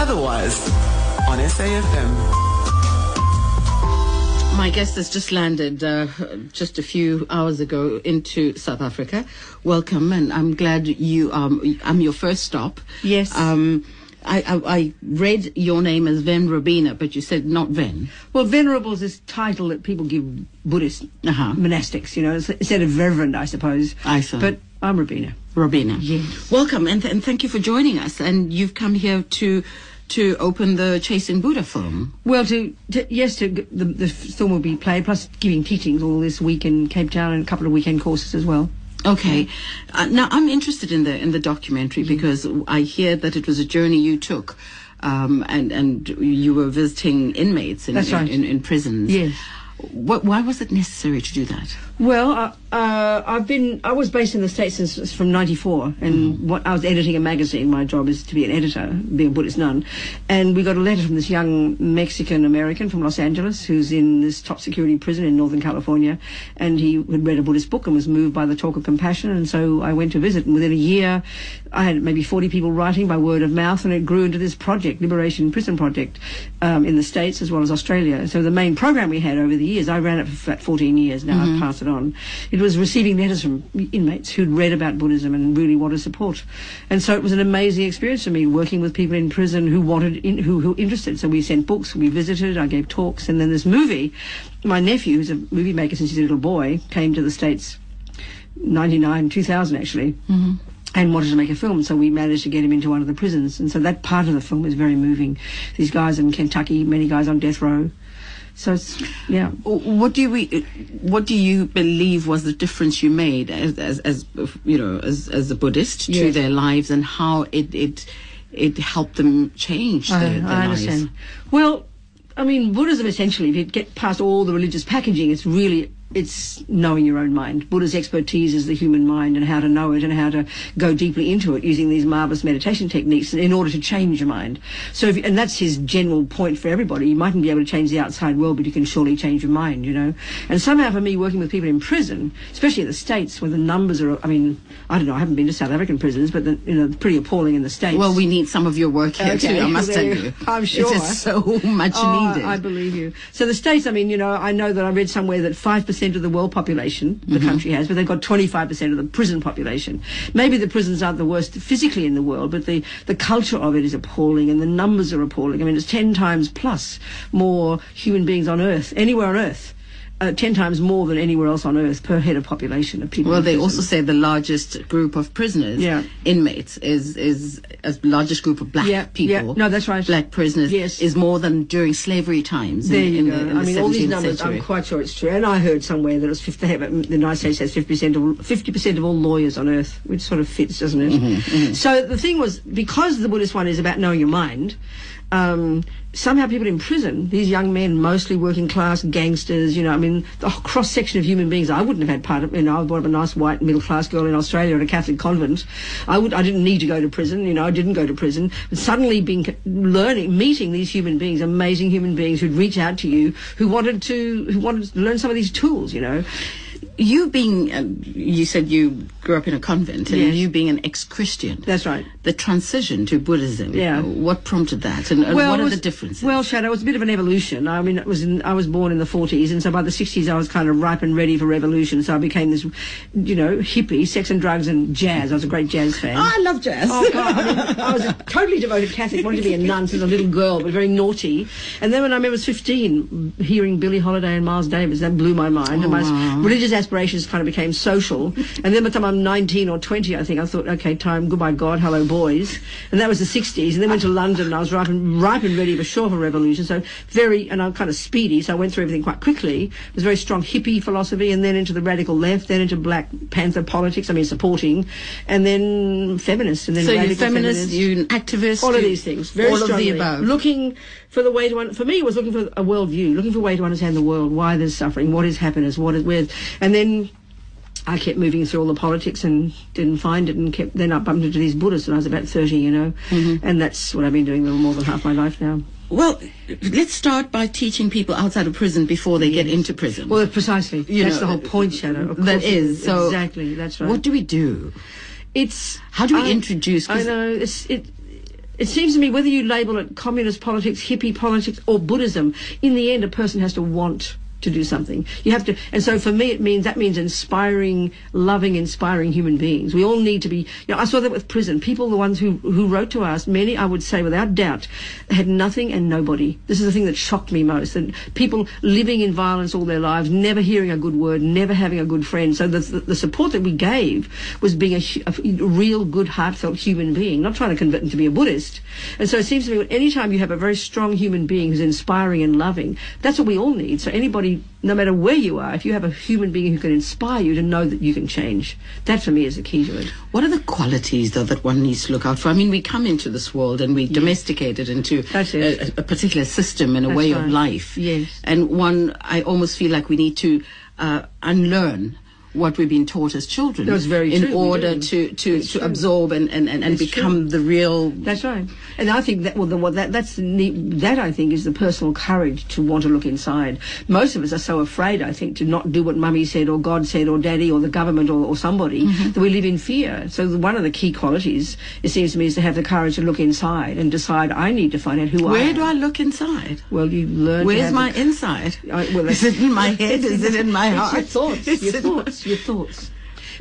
otherwise on SAFM. My guest has just landed uh, just a few hours ago into South Africa. Welcome, and I'm glad you. Um, I'm your first stop. Yes. Um, I, I, I read your name as Ven Robina, but you said not Ven. Well, venerable is this title that people give Buddhist Uh-huh. monastics, you know, instead of reverend, I suppose. I see. But I'm Rabina. Robina. Yes. Welcome, and, th- and thank you for joining us. And you've come here to to open the Chasing Buddha film. Well, to, to yes, to the, the film will be played, plus giving teachings all this week in Cape Town and a couple of weekend courses as well. Okay. Uh, now I'm interested in the in the documentary because I hear that it was a journey you took, um, and and you were visiting inmates in in, right. in, in prisons. Yes. Wh- why was it necessary to do that? Well, uh, uh, I've been. I was based in the states since from '94, and what I was editing a magazine. My job is to be an editor, be a Buddhist nun. And we got a letter from this young Mexican American from Los Angeles, who's in this top security prison in Northern California, and he had read a Buddhist book and was moved by the talk of compassion. And so I went to visit, and within a year, I had maybe 40 people writing by word of mouth, and it grew into this project, Liberation Prison Project, um, in the states as well as Australia. So the main program we had over the years, I ran it for about 14 years now. I've passed it on. It was receiving letters from inmates who'd read about Buddhism and really wanted support. And so it was an amazing experience for me working with people in prison who wanted, in, who who were interested. So we sent books, we visited, I gave talks, and then this movie. My nephew, who's a movie maker since he's a little boy, came to the states 99, 2000 actually. Mm-hmm. And wanted to make a film, so we managed to get him into one of the prisons. And so that part of the film is very moving. These guys in Kentucky, many guys on death row. So it's, yeah. What do you what do you believe was the difference you made as as, as you know as as a Buddhist to Yes. their lives and how it it it helped them change I, their, their I lives? understand. Well, I mean, Buddhism essentially, if you get past all the religious packaging, it's really it's knowing your own mind. Buddha's expertise is the human mind and how to know it and how to go deeply into it using these marvelous meditation techniques in order to change your mind. So, if, and that's his general point for everybody. You mightn't be able to change the outside world, but you can surely change your mind, you know. And somehow, for me, working with people in prison, especially in the states, where the numbers are, I mean, I don't know, I haven't been to South African prisons, but the, you know, pretty appalling in the states. Well, we need some of your work here Okay, too. I must tell you, I'm sure. it is so much Oh, needed. I believe you. So the states, I mean, you know, I know that I read somewhere that five percent of the world population the mm-hmm. country has, but they've got twenty-five percent of the prison population. Maybe the prisons aren't the worst physically in the world, but the the culture of it is appalling, and the numbers are appalling. I mean, it's ten times plus more human beings on Earth, anywhere on Earth. Uh, ten times more than anywhere else on Earth per head of population of people. well, they also say the largest group of prisoners, Yeah. inmates, is is a largest group of black Yeah, people. yeah. No, that's right. Black prisoners Yes. is more than during slavery times. There in, you in go. The, in I mean, all these 17th numbers, century. I'm quite sure it's true. And I heard somewhere that it's 50, the United States has 50% of, 50% of all lawyers on earth, which sort of fits, doesn't it? Mm-hmm, So the thing was, because the Buddhist one is about knowing your mind, um, somehow people in prison, these young men, mostly working class gangsters, you know, I mean, the cross section of human beings, I wouldn't have had part of, you know, I born up a nice white middle class girl in Australia at a Catholic convent. I would, I didn't need to go to prison, you know, I didn't go to prison. But suddenly being, learning, meeting these human beings, amazing human beings who'd reach out to you, who wanted to, who wanted to learn some of these tools, you know. You being, um, you said you grew up in a convent, and Yes. you being an ex-Christian. That's right. The transition to Buddhism. Yeah. What prompted that, and, and Well, what it are the differences? Well, Shado, it was a bit of an evolution. I mean, it was in, I was born in the 40s, and so by the 60s I was kind of ripe and ready for revolution. So I became this, you know, hippie, sex and drugs and jazz. I was a great jazz fan. Oh, I love jazz. Oh God! I, mean, I was a totally devoted Catholic. Wanted to be a nun since a little girl, but very naughty. And then when I was 15, hearing Billie Holiday and Miles Davis, that blew my mind. and my Oh, wow. religious aspirations kind of became social. And then by the time I'm 19 or 20, I think I thought, okay, time, goodbye God, hello boys. And that was the 60s. And then went to London, and I was ripe and ripe and ready for sure for revolution. So very, and I'm kind of speedy, so I went through everything quite quickly. It was very strong hippie philosophy, and then into the radical left, then into Black Panther politics. I mean, supporting, and then feminist, and then so you're feminist, feminist. an activist. all of these things, very all of strongly. the above. Looking for the way to un- for me it was looking for a worldview, looking for a way to understand the world, why there's suffering, what is happiness, what is where, and then. I kept moving through all the politics and didn't find it, and kept then I bumped into these Buddhists when I was about thirty, you know, Mm-hmm. and that's what I've been doing little more than half my life now. Well, let's start by teaching people outside of prison before they get into prison. Well, precisely. You that's know, the whole point, Shado. Of that is so. exactly. That's right. What do we do? it's How do we introduce- I know it's it. It seems to me whether you label it communist politics, hippie politics, or Buddhism, in the end, a person has to want to do something. You have to, and so for me, it means that means inspiring, loving, inspiring human beings. We all need to be. You know, I saw that with prison. People, the ones who who wrote to us, many I would say without doubt, had nothing and nobody. This is the thing that shocked me most. And people living in violence all their lives, never hearing a good word, never having a good friend. So the the, the support that we gave was being a, a real, good, heartfelt human being, not trying to convert them to be a Buddhist. And so it seems to me, that anytime you have a very strong human being who's inspiring and loving, that's what we all need. So anybody, no matter where you are, if you have a human being who can inspire you to know that you can change, that for me is the key to it. What are the qualities, though, that one needs to look out for? I mean, we come into this world and we domesticate it into a, a particular system and a That's way right. of life. Yes. And one, I almost feel like we need to uh, unlearn what we've been taught as children That's very in true, order to, to, That's to true. absorb and, and, and, and become the real That's right. And I think that well, the, what that that's the that I think is the personal courage to want to look inside. Most of us are so afraid, I think, to not do what mummy said or God said or daddy or the government or, or somebody Mm-hmm. that we live in fear. So one of the key qualities, it seems to me, is to have the courage to look inside and decide I need to find out who I Where do I look inside? Well, you learn. Where's my the- inside? I- well, is it in my head? Is it in my It's heart? your thoughts. Is Your it- Your thoughts.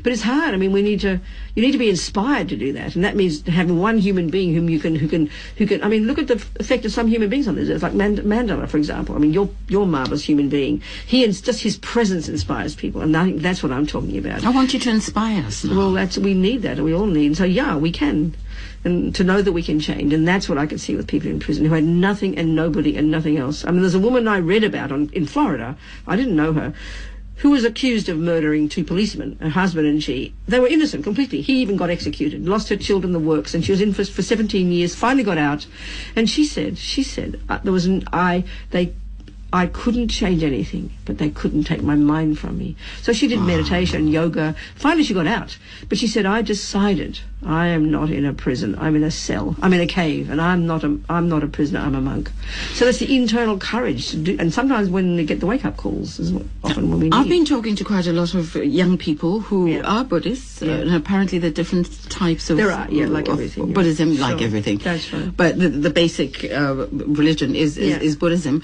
But it's hard. I mean, we need to. You need to be inspired to do that, and that means having one human being whom you can, who can, who can. I mean, look at the effect of some human beings on this earth, like Mand- Mandela, for example. I mean, you're you're a marvelous human being. He and just his presence inspires people, and I think that's what I'm talking about. I want you to inspire us now. Well, that's we need that, and we all need. And so, yeah, we can, and to know that we can change, and that's what I could see with people in prison who had nothing and nobody and nothing else. I mean, there's a woman I read about on in Florida. I didn't know her. Who was accused of murdering two policemen, her husband and she? They were innocent completely. He even got executed, lost her children, the works, and she was in for, for 17 years. Finally got out, and she said, she said, uh, there was an I. They I couldn't change anything, but they couldn't take my mind from me. So she did meditation, yoga. Finally, she got out. But she said, I decided I am not in a prison. I'm in a cell. I'm in a cave, and I'm not a, I'm not a prisoner. I'm a monk. So that's the internal courage to do. And sometimes when they get the wake up calls, is often when we need. I've been talking to quite a lot of uh, young people who Yeah. are Buddhists, uh, and apparently there are different types of There are, yeah, like everything, yeah. Buddhism, like Sure. everything. That's right. But the, the basic uh, religion is, is, Yeah. is Buddhism,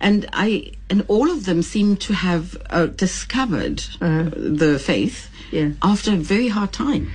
and I and all of them seem to have uh, discovered Uh-huh. the faith Yeah. after a very hard time.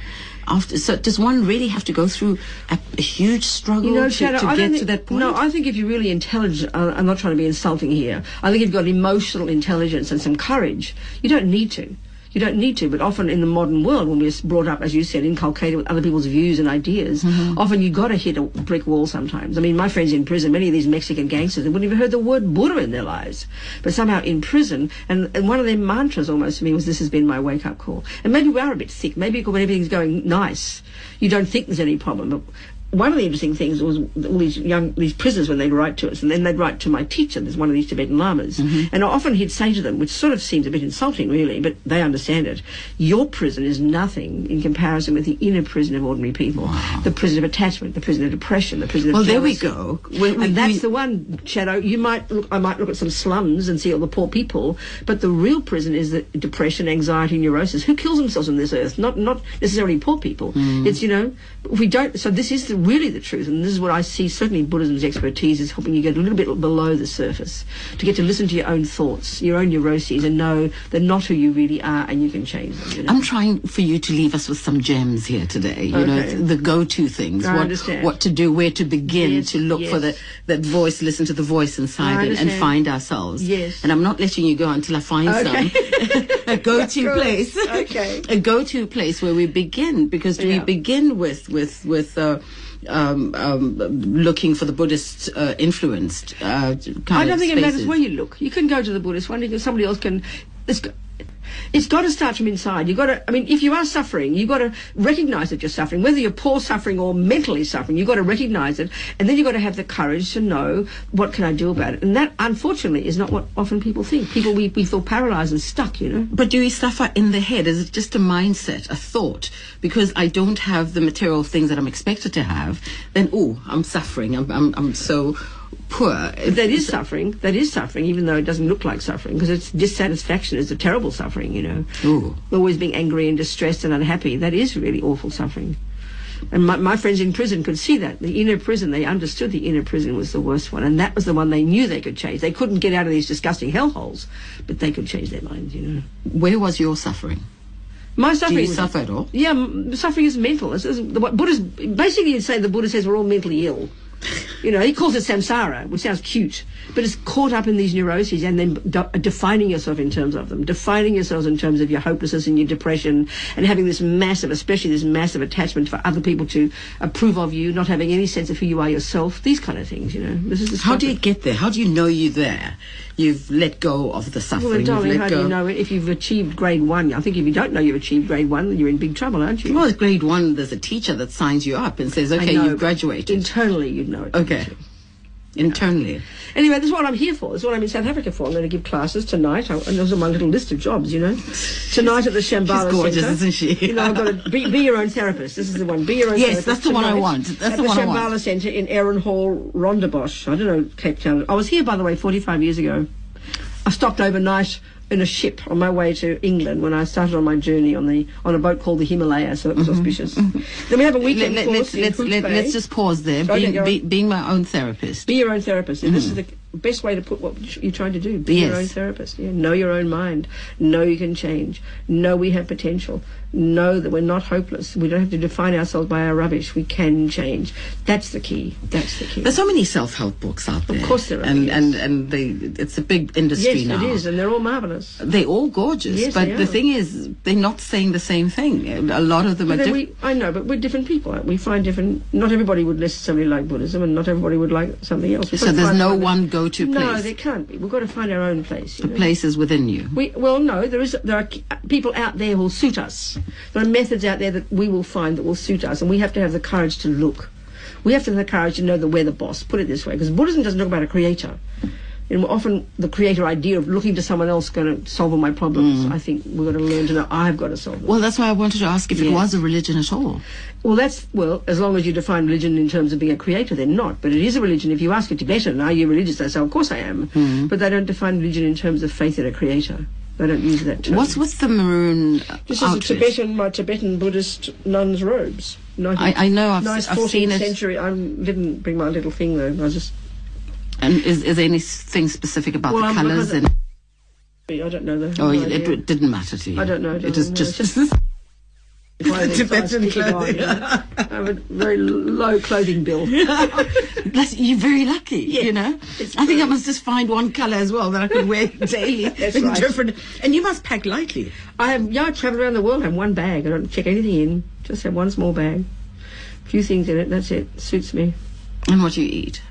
After, so does one really have to go through a, a huge struggle You know, to, Shado, to get don't to that point? No, I think if you're really intelligent, uh, I'm not trying to be insulting here. I think you've got emotional intelligence and some courage, you don't need to. You don't need to, but often in the modern world, when we're brought up, as you said, inculcated with other people's views and ideas, Mm-hmm. often you've got to hit a brick wall sometimes. I mean, my friends in prison, many of these Mexican gangsters, they wouldn't even heard the word Buddha in their lives. But somehow in prison, and, and one of their mantras almost to me was, this has been my wake-up call. And maybe we are a bit sick. Maybe when everything's going nice, you don't think there's any problem. One of the interesting things was all these young these prisoners when they'd write to us, and then they'd write to my teacher. There's one of these Tibetan lamas, mm-hmm. and often he'd say to them, which sort of seems a bit insulting, really, but they understand it. Your prison is nothing in comparison with the inner prison of ordinary people. The prison of attachment, the prison of depression, the prison of Well, there we go. We- we- and that's we- the one shadow. You might look. I might look at some slums and see all the poor people, but the real prison is the depression, anxiety, neurosis. Who kills themselves on this earth? Not not necessarily poor people. Mm. It's you know we don't. So this is the, really the truth, and this is what I see. Certainly, Buddhism's expertise is helping you get a little bit below the surface to get to listen to your own thoughts, your own neuroses, and know they're not who you really are, and you can change them. You know? I'm trying for you to leave us with some gems here today. You know, the go-to things, I what understand. what to do, where to begin, Yes, to look for the that voice, listen to the voice inside, I and, find ourselves. Yes. And I'm not letting you go until I find Okay. some a go-to place. Okay. a go-to place where we begin because we Yeah. begin with with with. Uh, um, um, looking for the Buddhist uh, influenced uh, kind. I don't think it matters where you look. You can go to the Buddhist one because somebody else can. Go- it's got to start from inside. You've got to, I mean, if you are suffering, you've got to recognize that you're suffering. Whether you're poor suffering or mentally suffering, you've got to recognize it. And then you've got to have the courage to know what can I do about it. And that, unfortunately, is not what often people think. People, we, we feel paralyzed and stuck, you know. But do we suffer in the head? Is it just a mindset, a thought? Because I don't have the material things that I'm expected to have, then oh, I'm suffering. I'm I'm, I'm so poor. That is suffering. That is suffering, even though it doesn't look like suffering, because it's dissatisfaction is a terrible suffering, you know. Ooh. Always being angry and distressed and unhappy. That is really awful suffering. And my, my friends in prison could see that. The inner prison, they understood the inner prison was the worst one. And that was the one they knew they could change. They couldn't get out of these disgusting hellholes, but they could change their minds, you know. Where was your suffering? My suffering you was- suffer at all? Yeah, suffering is mental. It's, it's, the, what Buddha's, basically, you'd say the Buddha says we're all mentally ill. You know, he calls it samsara, which sounds cute, but it's caught up in these neuroses and then de- uh, defining yourself in terms of them, defining yourselves in terms of your hopelessness and your depression, and having this massive, especially this massive attachment for other people to approve of you, not having any sense of who you are yourself, these kind of things, you know. This is How do you get there? How do you know you're there? You've let go of the Well, suffering. then, darling, how let do you know it? If you've achieved grade one, I think if you don't know you've achieved grade one, you're in big trouble, aren't you? Well, grade one, there's a teacher that signs you up and says, okay, know, you've graduated. Internally, you'd know okay. Internally. Anyway, this is what I'm here for. This is what I'm in South Africa for. I'm going to give classes tonight, I, and those are my little list of jobs, you know. Tonight at the Shambhala She's gorgeous, Centre. isn't she? You know, I've got to be, be your own therapist. This is the one. Be your own Yes, therapist. that's the one I want. That's at the one I Shambhala want. Centre in Erin Hall, Rondebosch. I don't know, Cape Town. I was here, by the way, 45 years ago. I stopped overnight in a ship on my way to England when I started on my journey on the on a boat called the Himalaya, so it was mm-hmm. auspicious. Mm-hmm. Then we have a weekend let, course let's, let's, let, let's just pause there. Being, be, being my own therapist. Be your own therapist. And this is mm-hmm. the best way to put what you're trying to do. Be your own therapist. Yeah. Know your own mind. Know you can change. Know we have potential. Know that we're not hopeless. We don't have to define ourselves by our rubbish. We can change. That's the key. That's the key. There's so many self-help books out there. Of course there are, And, yes. and, and they, it's a big industry yes, now. it is. And they're all marvellous. They're all gorgeous, Yes, but the thing is, they're not saying the same thing. A lot of them are But then different. we, I know, but we're different people. We? find different. Not everybody would necessarily like Buddhism, and not everybody would like something else. So there's no our own- go-to No, place. there can't be. We've got to find our own place. The know. place is within you. We, well, no, there is. There are people out there who'll suit us. There are methods out there that we will find that will suit us, and we have to have the courage to look. We have to have the courage to know that we're the boss. Put it this way, because Buddhism doesn't talk about a creator. And often the creator idea of looking to someone else going to solve all my problems. I think we've got to learn to know I've got to solve them. Well, that's why I wanted to ask if it was a religion at all. Well, that's well, as long as you define religion in terms of being a creator, then not. But it is a religion. If you ask a Tibetan, "Are you religious?" They say, "Of course I am." Mm-hmm. But they don't define religion in terms of faith in a creator. They don't use that term. What's with the maroon This is a? Tibetan, my Tibetan Buddhist nun's robes. 19th I- I know, I've- nice I've 14th seen it. century. I didn't bring my little thing though. I just, And is, is there anything specific about Well, the I'm- colours? because And I don't know the. oh, no it, it didn't matter to you. I don't know, It is darling, no, just. it's just- Clothing, so I Tibetan stick it on, clothing. I have a very low clothing bill. That's, you're very lucky, you know. I think I must just find one colour as well that I could wear daily. That's in right. Different, and you must pack lightly. I have, yeah, I travel around the world. I have one bag. I don't check anything in. Just have one small bag. A few things in it. That's it. Suits me. And what do you eat.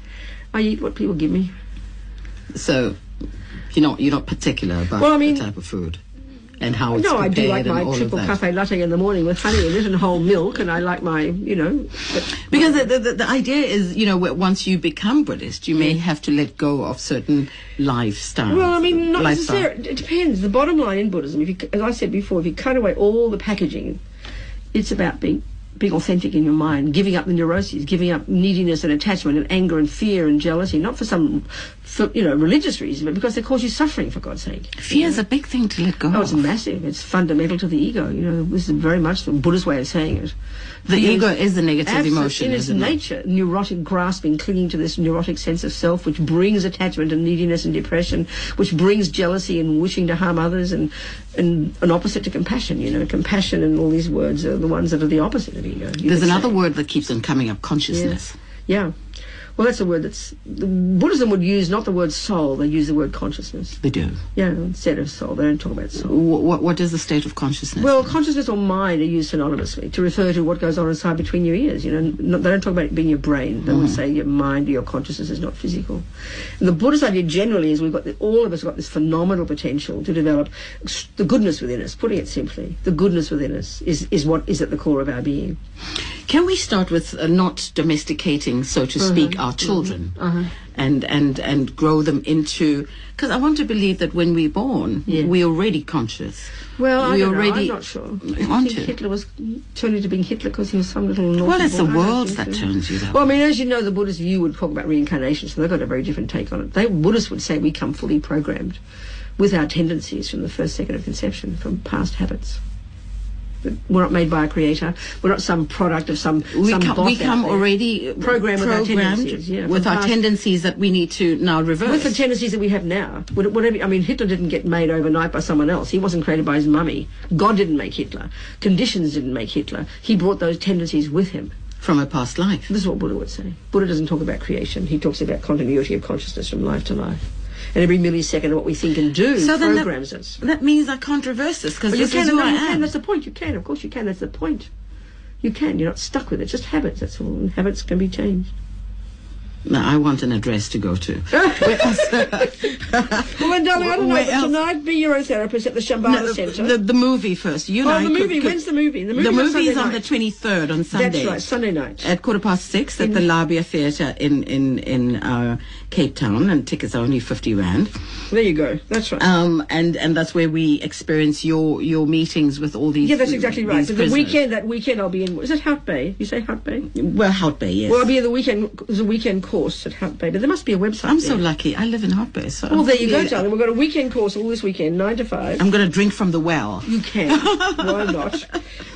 I eat what people give me. So you're not you're not particular about Well, I mean- the type of food and how it's No, I do like my triple cafe latte in the morning with honey in it and whole milk, and I like my, you know. Because the, the, the idea is, you know, once you become Buddhist, you may have to let go of certain lifestyles. Well, I mean, not lifestyle. necessarily. It depends. The bottom line in Buddhism, if you, as I said before, if you cut away all the packaging, it's about being being authentic in your mind, giving up the neuroses, giving up neediness and attachment and anger and fear and jealousy, not for some, for, you know, religious reason, but because they cause you suffering, for God's sake. Fear is a big thing to let go Oh, it's massive. It's fundamental to the ego. You know, this is very much the Buddhist way of saying it. The ego is the negative emotion, in its isn't it? nature, neurotic grasping, clinging to this neurotic sense of self, which brings attachment and neediness and depression, which brings jealousy and wishing to harm others, and and an opposite to compassion. You know, compassion and all these words are the ones that are the opposite of ego. you There's another say. word that keeps on coming up: consciousness. Yeah. Well, that's a word that's the Buddhism would use not the word soul; they use the word consciousness. They do. Yeah, instead of soul, they don't talk about soul. What, what, what is the state of consciousness? Well, consciousness or mind are used synonymously to refer to what goes on inside between your ears. You know, not, they don't talk about it being your brain. They would mm. say your mind or your consciousness is not physical. And the Buddhist idea generally is we've got the, all of us have got this phenomenal potential to develop the goodness within us. Putting it simply, the goodness within us is, is what is at the core of our being. Can we start with uh, not domesticating, so to speak, Uh-huh. our children, and and and grow them into? Because I want to believe that when we're born, Yeah. we're already conscious. Well, I we know. already I'm not sure. I think? Hitler was turned into being Hitler because he was some little. Well, it's the boy. I don't world that so. turns you that Well, I mean, as you know, the Buddhist view would talk about reincarnation, so they've got a very different take on it. They Buddhists would say we come fully programmed with our tendencies from the first second of conception, from past habits. We're not made by a creator. We're not some product of some We some come, we come already Programmed with our tendencies, yeah, with our past- tendencies that we need to now reverse. with the tendencies that we have now. Whatever, I mean, Hitler didn't get made overnight by someone else. He wasn't created by his mummy. God didn't make Hitler. Conditions didn't make Hitler. He brought those tendencies with him. from a past life. This is what Buddha would say. Buddha doesn't talk about creation. He talks about continuity of consciousness from life to life. And every millisecond of what we think and do So programs that, us. that means I can't reverse this because But you can, is who no, I you can. That's the point. You can. Of course you can. That's the point. You can. You're not stuck with it. Just habits. That's all. And habits can be changed. No, I want an address to go to. Well, then, darling, I don't know. But tonight, be your own therapist at the Shambhala No, Centre. the, the movie first. You oh, know, the movie. When's the movie? The, The movie is Sunday on the twenty third on Sunday. That's right. Sunday night. At quarter past six at the Labia Theatre in in in uh, Cape Town, and tickets are only fifty rand. There you go. That's right. Um, and and that's where we experience your your meetings with all these. yeah, that's exactly right. So the weekend, that weekend, I'll be in. Is it Hout Bay? You say Hout Bay? Well, Hout Bay, yes. Well, I'll be in the weekend. A weekend course at Hout Bay, but there must be a website. I'm so lucky. I live in Hout Bay, so. Well, there you go, darling. We've got a weekend course all this weekend, nine to five. I'm going to drink from the well. You can. Why not?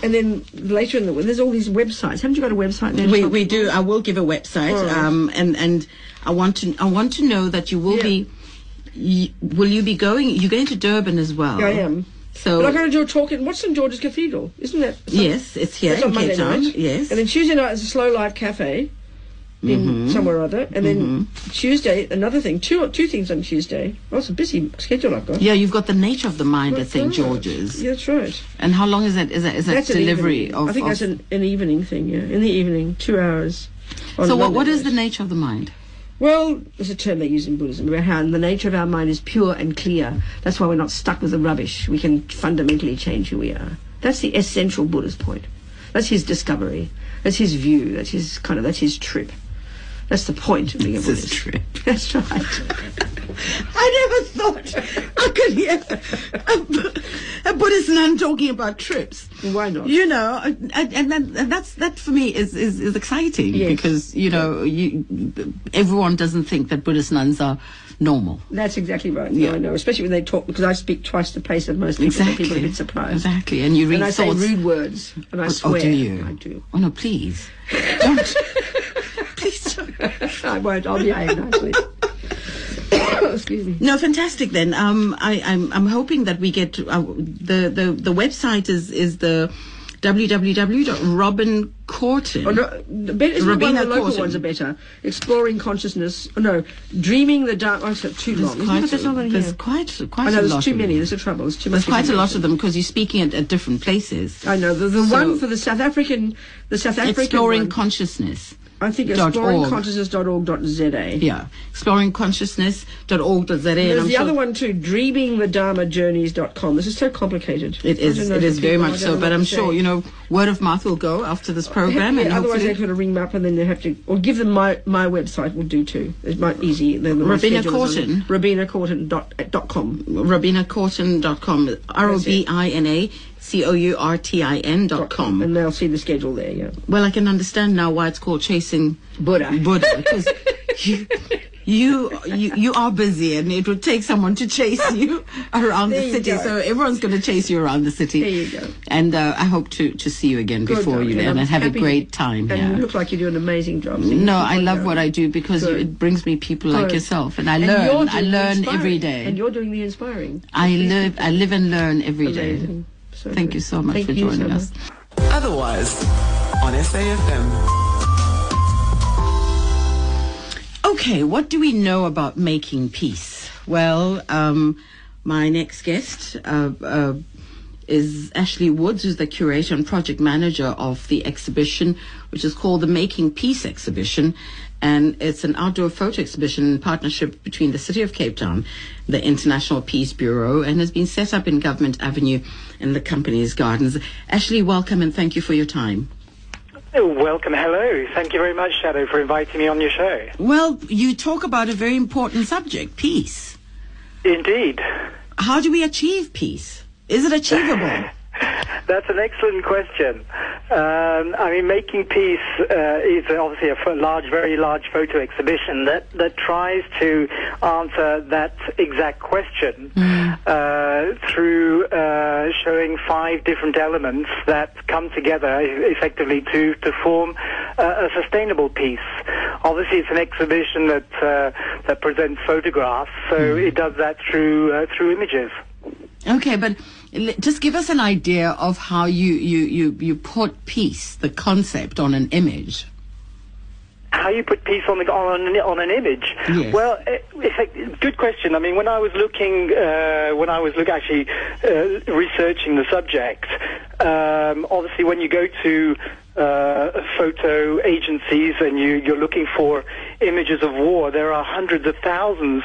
And then later in the week, there's all these websites. Haven't you got a website now? We, we do. I will give a website, right. um, and and I want to I want to know that you will Yeah. be. Y- will you be going? You're going to Durban as well. Yeah, I am. So But I'm going to do a talk in what's St George's Cathedral, isn't that? yes, it's here That's on Monday Town. night. Yes, And then Tuesday night is a slow light cafe in Mm-hmm. somewhere or other. And then Tuesday, another thing. Two two things on Tuesday. Oh, it's a busy schedule I've got. yeah. You've got the nature of the mind at St. George's. Yeah, that's right. And how long is that? Is that is that That's delivery of? I think of- that's an, an evening thing. Yeah, in the evening, two hours. so what? What is the nature of the mind? Well, there's a term they use in Buddhism about how the nature of our mind is pure and clear. That's why we're not stuck with the rubbish. We can fundamentally change who we are. That's the essential Buddhist point. That's his discovery. That's his view. That's his kind of. That's his trip. That's the point of being a Buddhist. trip. That's right. I never thought I could hear a, a Buddhist nun talking about trips. Why not? You know, uh, and, and, that, and that's that for me is is, is exciting Yes. because you know you everyone doesn't think that Buddhist nuns are normal. That's exactly right. Yeah. I know. Especially when they talk, because I speak twice the pace of most people. Exactly. People are a bit surprised. Exactly, and you read And I say rude words, and I oh, oh swear. do you? I do. Oh no, please don't. please don't. I won't. I'll behave nicely. Excuse me. No, fantastic. Then um, I, I'm I'm hoping that we get uh, the the the website is is the www.robinacourtin. Oh, no, the better, isn't it one of the local Courtin. ones are better. Exploring consciousness. Oh, no, dreaming the dharma. Oh, it's too long. There's Isn't quite, it? That's not on there's here. quite quite I know a there's lot too many. them. There's a trouble. There's too There's much. quite a lot of them because you're speaking at, at different places. I know the, the So- one for the South African, the South African Exploring one, consciousness. I think dot org. exploringconsciousness.org.za. Yeah, exploringconsciousness.org.za. and There's I'm the sure other one too, dreamingthedharmajourneys.com. This is so complicated. It is. It is very much so. But I'm sure you know word of mouth will go after this program, Yeah, and otherwise they're going to ring me up and then they have to, or give them my, my website will do too. It's my easy. The, the Robina schedule is on Courtin. it. RobinaCourtin dot, dot com. RobinaCourtin.com. R O B I N A C O U R T I N dot com. And they'll see the schedule there, yeah. Well, I can understand now why it's called chasing Buddha. Buddha because you, you you you are busy, and it would take someone to chase you around There the city. So everyone's going to chase you around the city. There you go. And uh, I hope to to see you again Good, before you then, and have a great time And you here. look like you do an amazing job. so No, I love what I do because Good. it brings me people like yourself, and I And learn. I learn every day. And you're doing the inspiring. I live. I live and learn every day. Amazing. So Thank good. you so much Thank for you so joining much. us. Otherwise, on SAFM. Okay, what do we know about making peace? Well, um, my next guest uh, uh, is Ashley Woods, who's the curator and project manager of the exhibition, which is called the Making Peace Exhibition. And it's an outdoor photo exhibition in partnership between the City of Cape Town, the International Peace Bureau, and has been set up in Government Avenue in the company's gardens. Ashley, welcome and thank you for your time. Oh, welcome. Hello. Thank you very much, Shado, for inviting me on your show. Well, you talk about a very important subject, peace. Indeed. How do we achieve peace? Is it achievable? That's an excellent question. Um, I mean, Making Peace uh, is obviously a large, very large photo exhibition that, that tries to answer that exact question. uh, through uh, showing five different elements that come together effectively to, to form a sustainable piece. Obviously, it's an exhibition that uh, that presents photographs, so it does that through uh, through images. Okay, but just give us an idea of how you, you, you, you put peace, the concept, on an image. How you put peace on the on an, on an image? Yes. Well, eh, it's a good question. I mean, when I was looking, uh, when I was look actually uh, researching the subject, um, obviously when you go to uh, photo agencies and you, you're looking for images of war, there are hundreds of thousands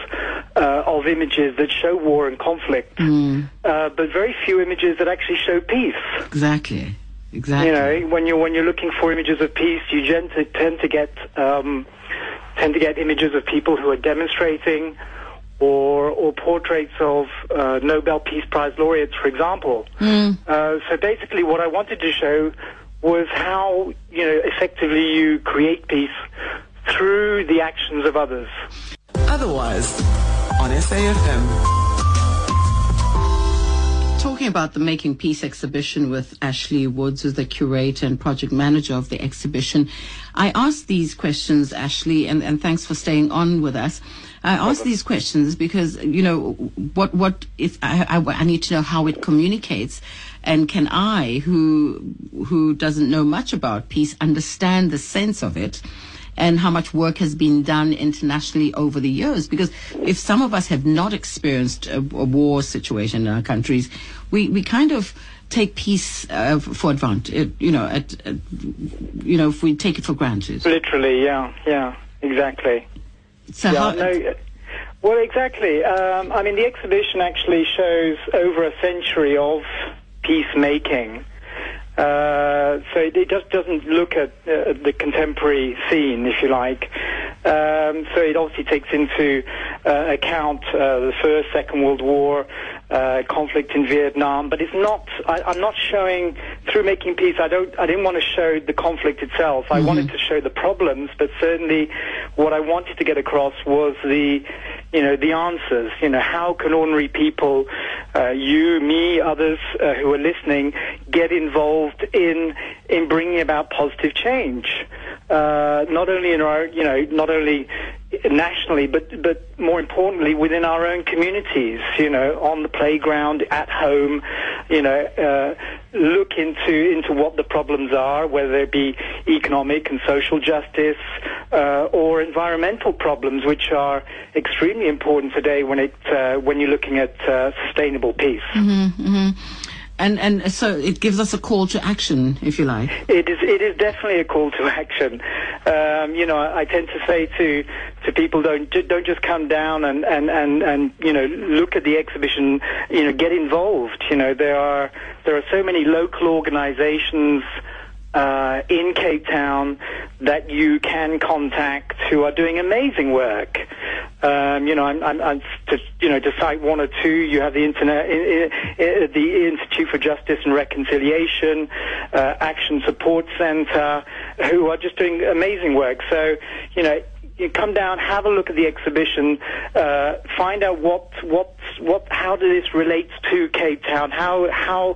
uh, of images that show war and conflict, Mm. uh, but very few images that actually show peace. Exactly. Exactly. You know, when you're when you're looking for images of peace, you tend to, tend to get um, tend to get images of people who are demonstrating, or or portraits of uh, Nobel Peace Prize laureates, for example. Uh, so basically, what I wanted to show was how you know effectively you create peace through the actions of others. Otherwise, on SAFM. Talking about the Making Peace exhibition with Ashley Woods, who's the curator and project manager of the exhibition. I asked these questions, Ashley, and, and thanks for staying on with us. I asked these questions because, you know, what, what if I, I, I need to know how it communicates and can I, who, who doesn't know much about peace, understand the sense of it? and how much work has been done internationally over the years. Because if some of us have not experienced a, a war situation in our countries, we, we kind of take peace uh, for advantage. You know, at, at, you know, if we take it for granted. Literally, yeah, yeah, exactly. So Yeah, how, no, uh, well, exactly. Um, I mean, the exhibition actually shows over a century of peacemaking. Uh, so it, it just doesn't look at uh, the contemporary scene, if you like. Um, so it obviously takes into uh, account uh, the First, Second World War, uh, conflict in Vietnam, but it's not. I, I'm not showing through making peace. I don't. I didn't want to show the conflict itself. I wanted to show the problems, but certainly, what I wanted to get across was the, you know, the answers. You know, how can ordinary people, uh, you, me, others uh, who are listening, get involved in in bringing about positive change? Uh, not only in our, you know, not only nationally, but but more importantly within our own communities. You know, on the playground, at home. You know, uh, look into into what the problems are, whether it be economic and social justice uh, or environmental problems, which are extremely important today when it uh, when you're looking at uh, sustainable peace. And and so it gives us a call to action, if you like. It is. It is definitely a call to action. Um, you know, I, I tend to say to to people, don't don't just come down and, and, and, and you know look at the exhibition. You know, get involved. You know, there are there are so many local organisations. Uh, in Cape Town, that you can contact who are doing amazing work. Um, you know, I'm, I'm, I'm to, you know, to cite one or two, you have the internet, i i i the Institute for Justice and Reconciliation, uh, Action Support Center, who are just doing amazing work. So, you know, you come down, have a look at the exhibition, uh, find out what, what, what, how does this relate to Cape Town, how, how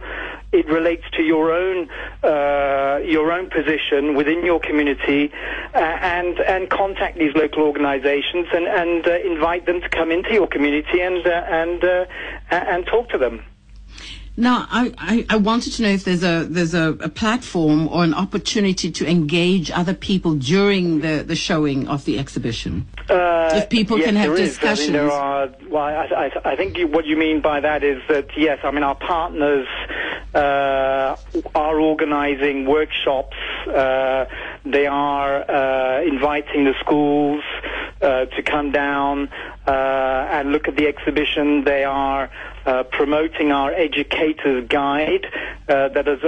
it relates to your own, uh, your own position within your community, uh, and, and contact these local organizations and, and uh, invite them to come into your community and, uh, and, uh, and talk to them. Now, I, I, I wanted to know if there's a there's a, a platform or an opportunity to engage other people during the, the showing of the exhibition. Uh, If people yes, can have is. I mean, there are. Well, I, I, I think you, what you mean by that is that yes, I mean our partners uh, are organising workshops. Uh, they are uh, inviting the schools uh, to come down uh, and look at the exhibition. They are uh, promoting our educators guide uh, that is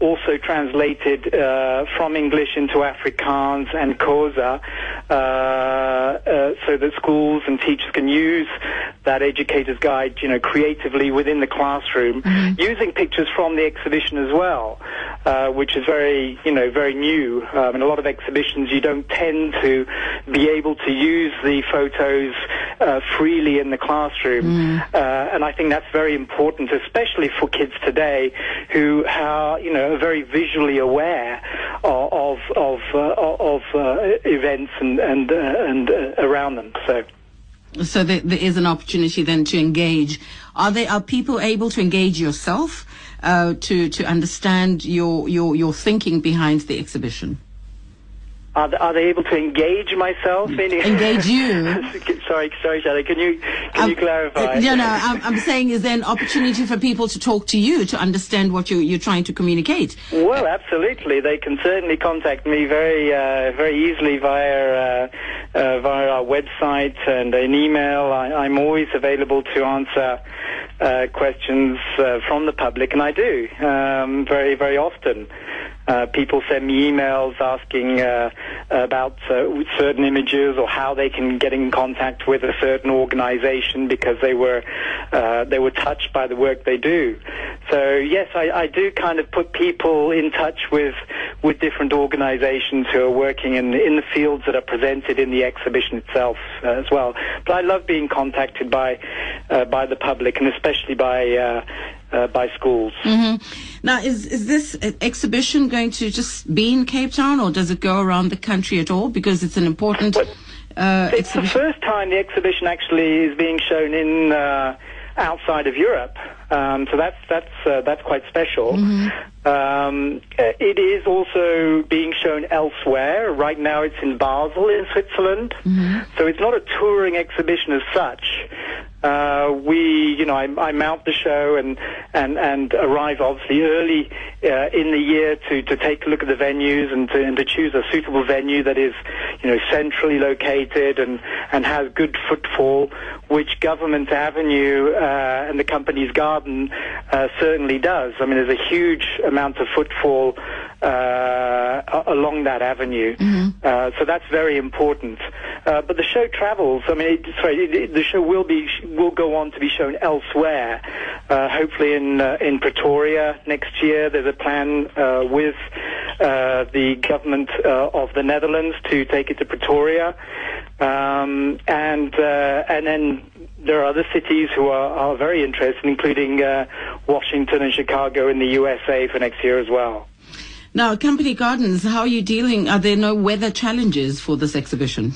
also translated uh, from English into Afrikaans and Xhosa, uh, uh, so that schools and teachers can use that educator's guide, you know, creatively within the classroom, using pictures from the exhibition as well, uh, which is very, you know, very new. Um, in a lot of exhibitions, you don't tend to be able to use the photos uh, freely in the classroom. Uh, and I think that's very important, especially for kids today who are, you know, very visually aware of of uh, of uh, events and and uh, and uh, around them. So. So there, there is an opportunity then to engage. Are they are people able to engage yourself uh, to to understand your your your thinking behind the exhibition? Are they, are they able to engage myself in Engage you? sorry, sorry, Shelley. Can you can you Um, clarify? uh, No, no. I'm, I'm saying is there an opportunity for people to talk to you to understand what you you're trying to communicate? Well, absolutely. They can certainly contact me very, uh, very easily via uh, uh, via our website and an email. I, I'm always available to answer uh, questions uh, from the public, and I do um, very, very often. Uh, people send me emails asking uh, about uh, certain images or how they can get in contact with a certain organization because they were uh, they were touched by the work they do. So yes, I, I do kind of put people in touch with with different organizations who are working in in the fields that are presented in the exhibition itself uh, as well. But I love being contacted by uh, by the public and especially by uh, by schools. hmm Now, is is this exhibition going to just be in Cape Town, or does it go around the country at all? Because it's an important uh, It's the first time the exhibition actually is being shown in uh, outside of Europe, um, so that's that's uh, that's quite special. Um, uh, it is also being shown elsewhere. Right now, it's in Basel in Switzerland, so it's not a touring exhibition as such. Uh, we, you know, I, I mount the show and, and, and arrive obviously early uh, in the year to, to take a look at the venues and to, and to choose a suitable venue that is, you know, centrally located and, and has good footfall, which Government Avenue uh, and the company's garden uh, certainly does. I mean, there's a huge amount of footfall uh, along that avenue. Uh, so that's very important. Uh, but the show travels. I mean, it, sorry, it, the show will be will go on to be shown elsewhere. Uh, hopefully in uh, in Pretoria next year. There's a plan uh, with uh, the government uh, of the Netherlands to take it to Pretoria, um, and uh, and then there are other cities who are, are very interested, including uh, Washington and Chicago in the USA for next year as well. Now, Company Gardens, how are you dealing? Are there no weather challenges for this exhibition?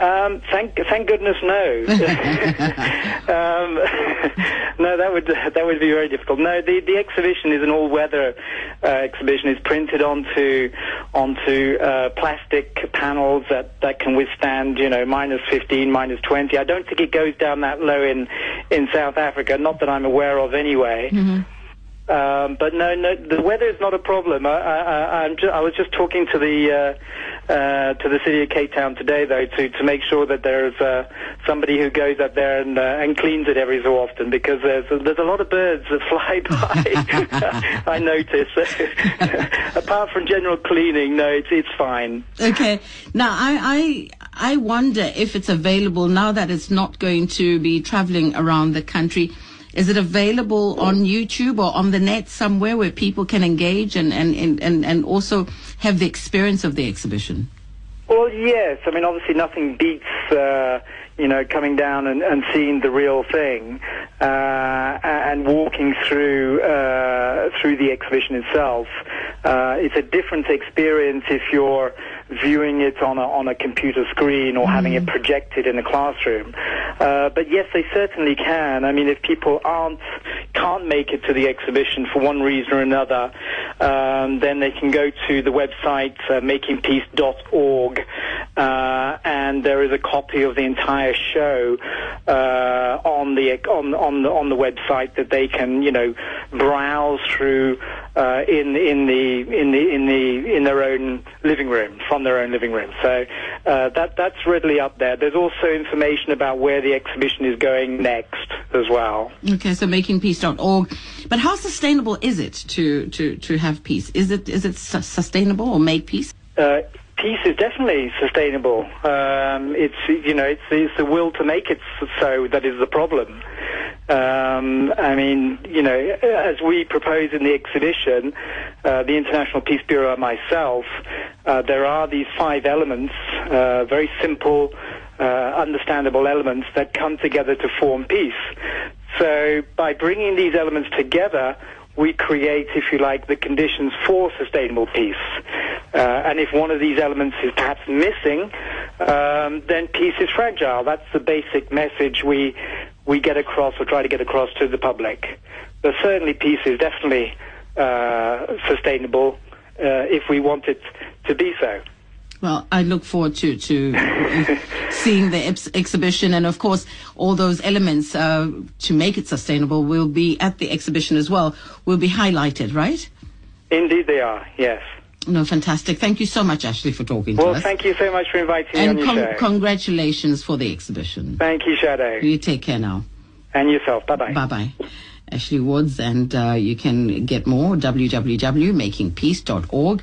Um, thank thank goodness no. um, no, that would that would be very difficult. No, the the exhibition is an all weather uh, exhibition. It's printed onto onto uh, plastic panels that that can withstand you know minus fifteen, minus twenty. I don't think it goes down that low in in South Africa. Not that I'm aware of, anyway. Um, but no, no, the weather is not a problem. I, I, I- ju- I was just talking to the uh, uh, to the city of Cape Town today, though, to, to make sure that there's uh, somebody who goes up there and uh, and cleans it every so often because there's there's a lot of birds that fly by. I notice. Apart from general cleaning, no, it's it's fine. Okay. Now, I, I, I wonder if it's available now that it's not going to be traveling around the country. Is it available on YouTube or on the net somewhere where people can engage and, and, and, and, also have the experience of the exhibition? Well, yes. I mean, obviously, nothing beats uh, you know coming down and, and seeing the real thing uh, and walking through uh, through the exhibition itself. Uh, it's a different experience if you're viewing it on a on a computer screen or having it projected in a classroom. Uh, but yes, they certainly can. I mean, if people aren't can't make it to the exhibition for one reason or another, um, then they can go to the website uh, makingpeace.org, uh, and there is a copy of the entire show uh, on the on on the on the website that they can you know browse through uh, in in the in the in the in their own living room from their own living room. So uh, that that's readily up there. There's also information about where the exhibition is going next as well. Okay, so makingpeace.org. But how sustainable is it to, to, to have peace? Is it, is it su- sustainable or make peace? Peace is definitely sustainable. Um, it's you know it's, it's the will to make it so that is the problem. Um, I mean, you know, as we propose in the exhibition, uh, the International Peace Bureau and myself, uh, there are these five elements, uh, very simple, uh, understandable elements that come together to form peace. So by bringing these elements together, we create, if you like, the conditions for sustainable peace. Uh, and if one of these elements is perhaps missing, um, then peace is fragile. That's the basic message we we get across or try to get across to the public. But certainly, peace is definitely uh, sustainable uh, if we want it to be so. Well, I look forward to to seeing the ex- exhibition, and of course, all those elements uh, to make it sustainable will be at the exhibition as well. Will be highlighted, right? Indeed, they are. Yes. No, fantastic. Thank you so much, Ashley, for talking Well, to us. Well, thank you so much for inviting me and on your con- show. congratulations for the exhibition. thank you, Shado, You take care now. and yourself. Bye bye. Bye bye. Ashley Woods, and uh, you can get more www.makingpeace.org.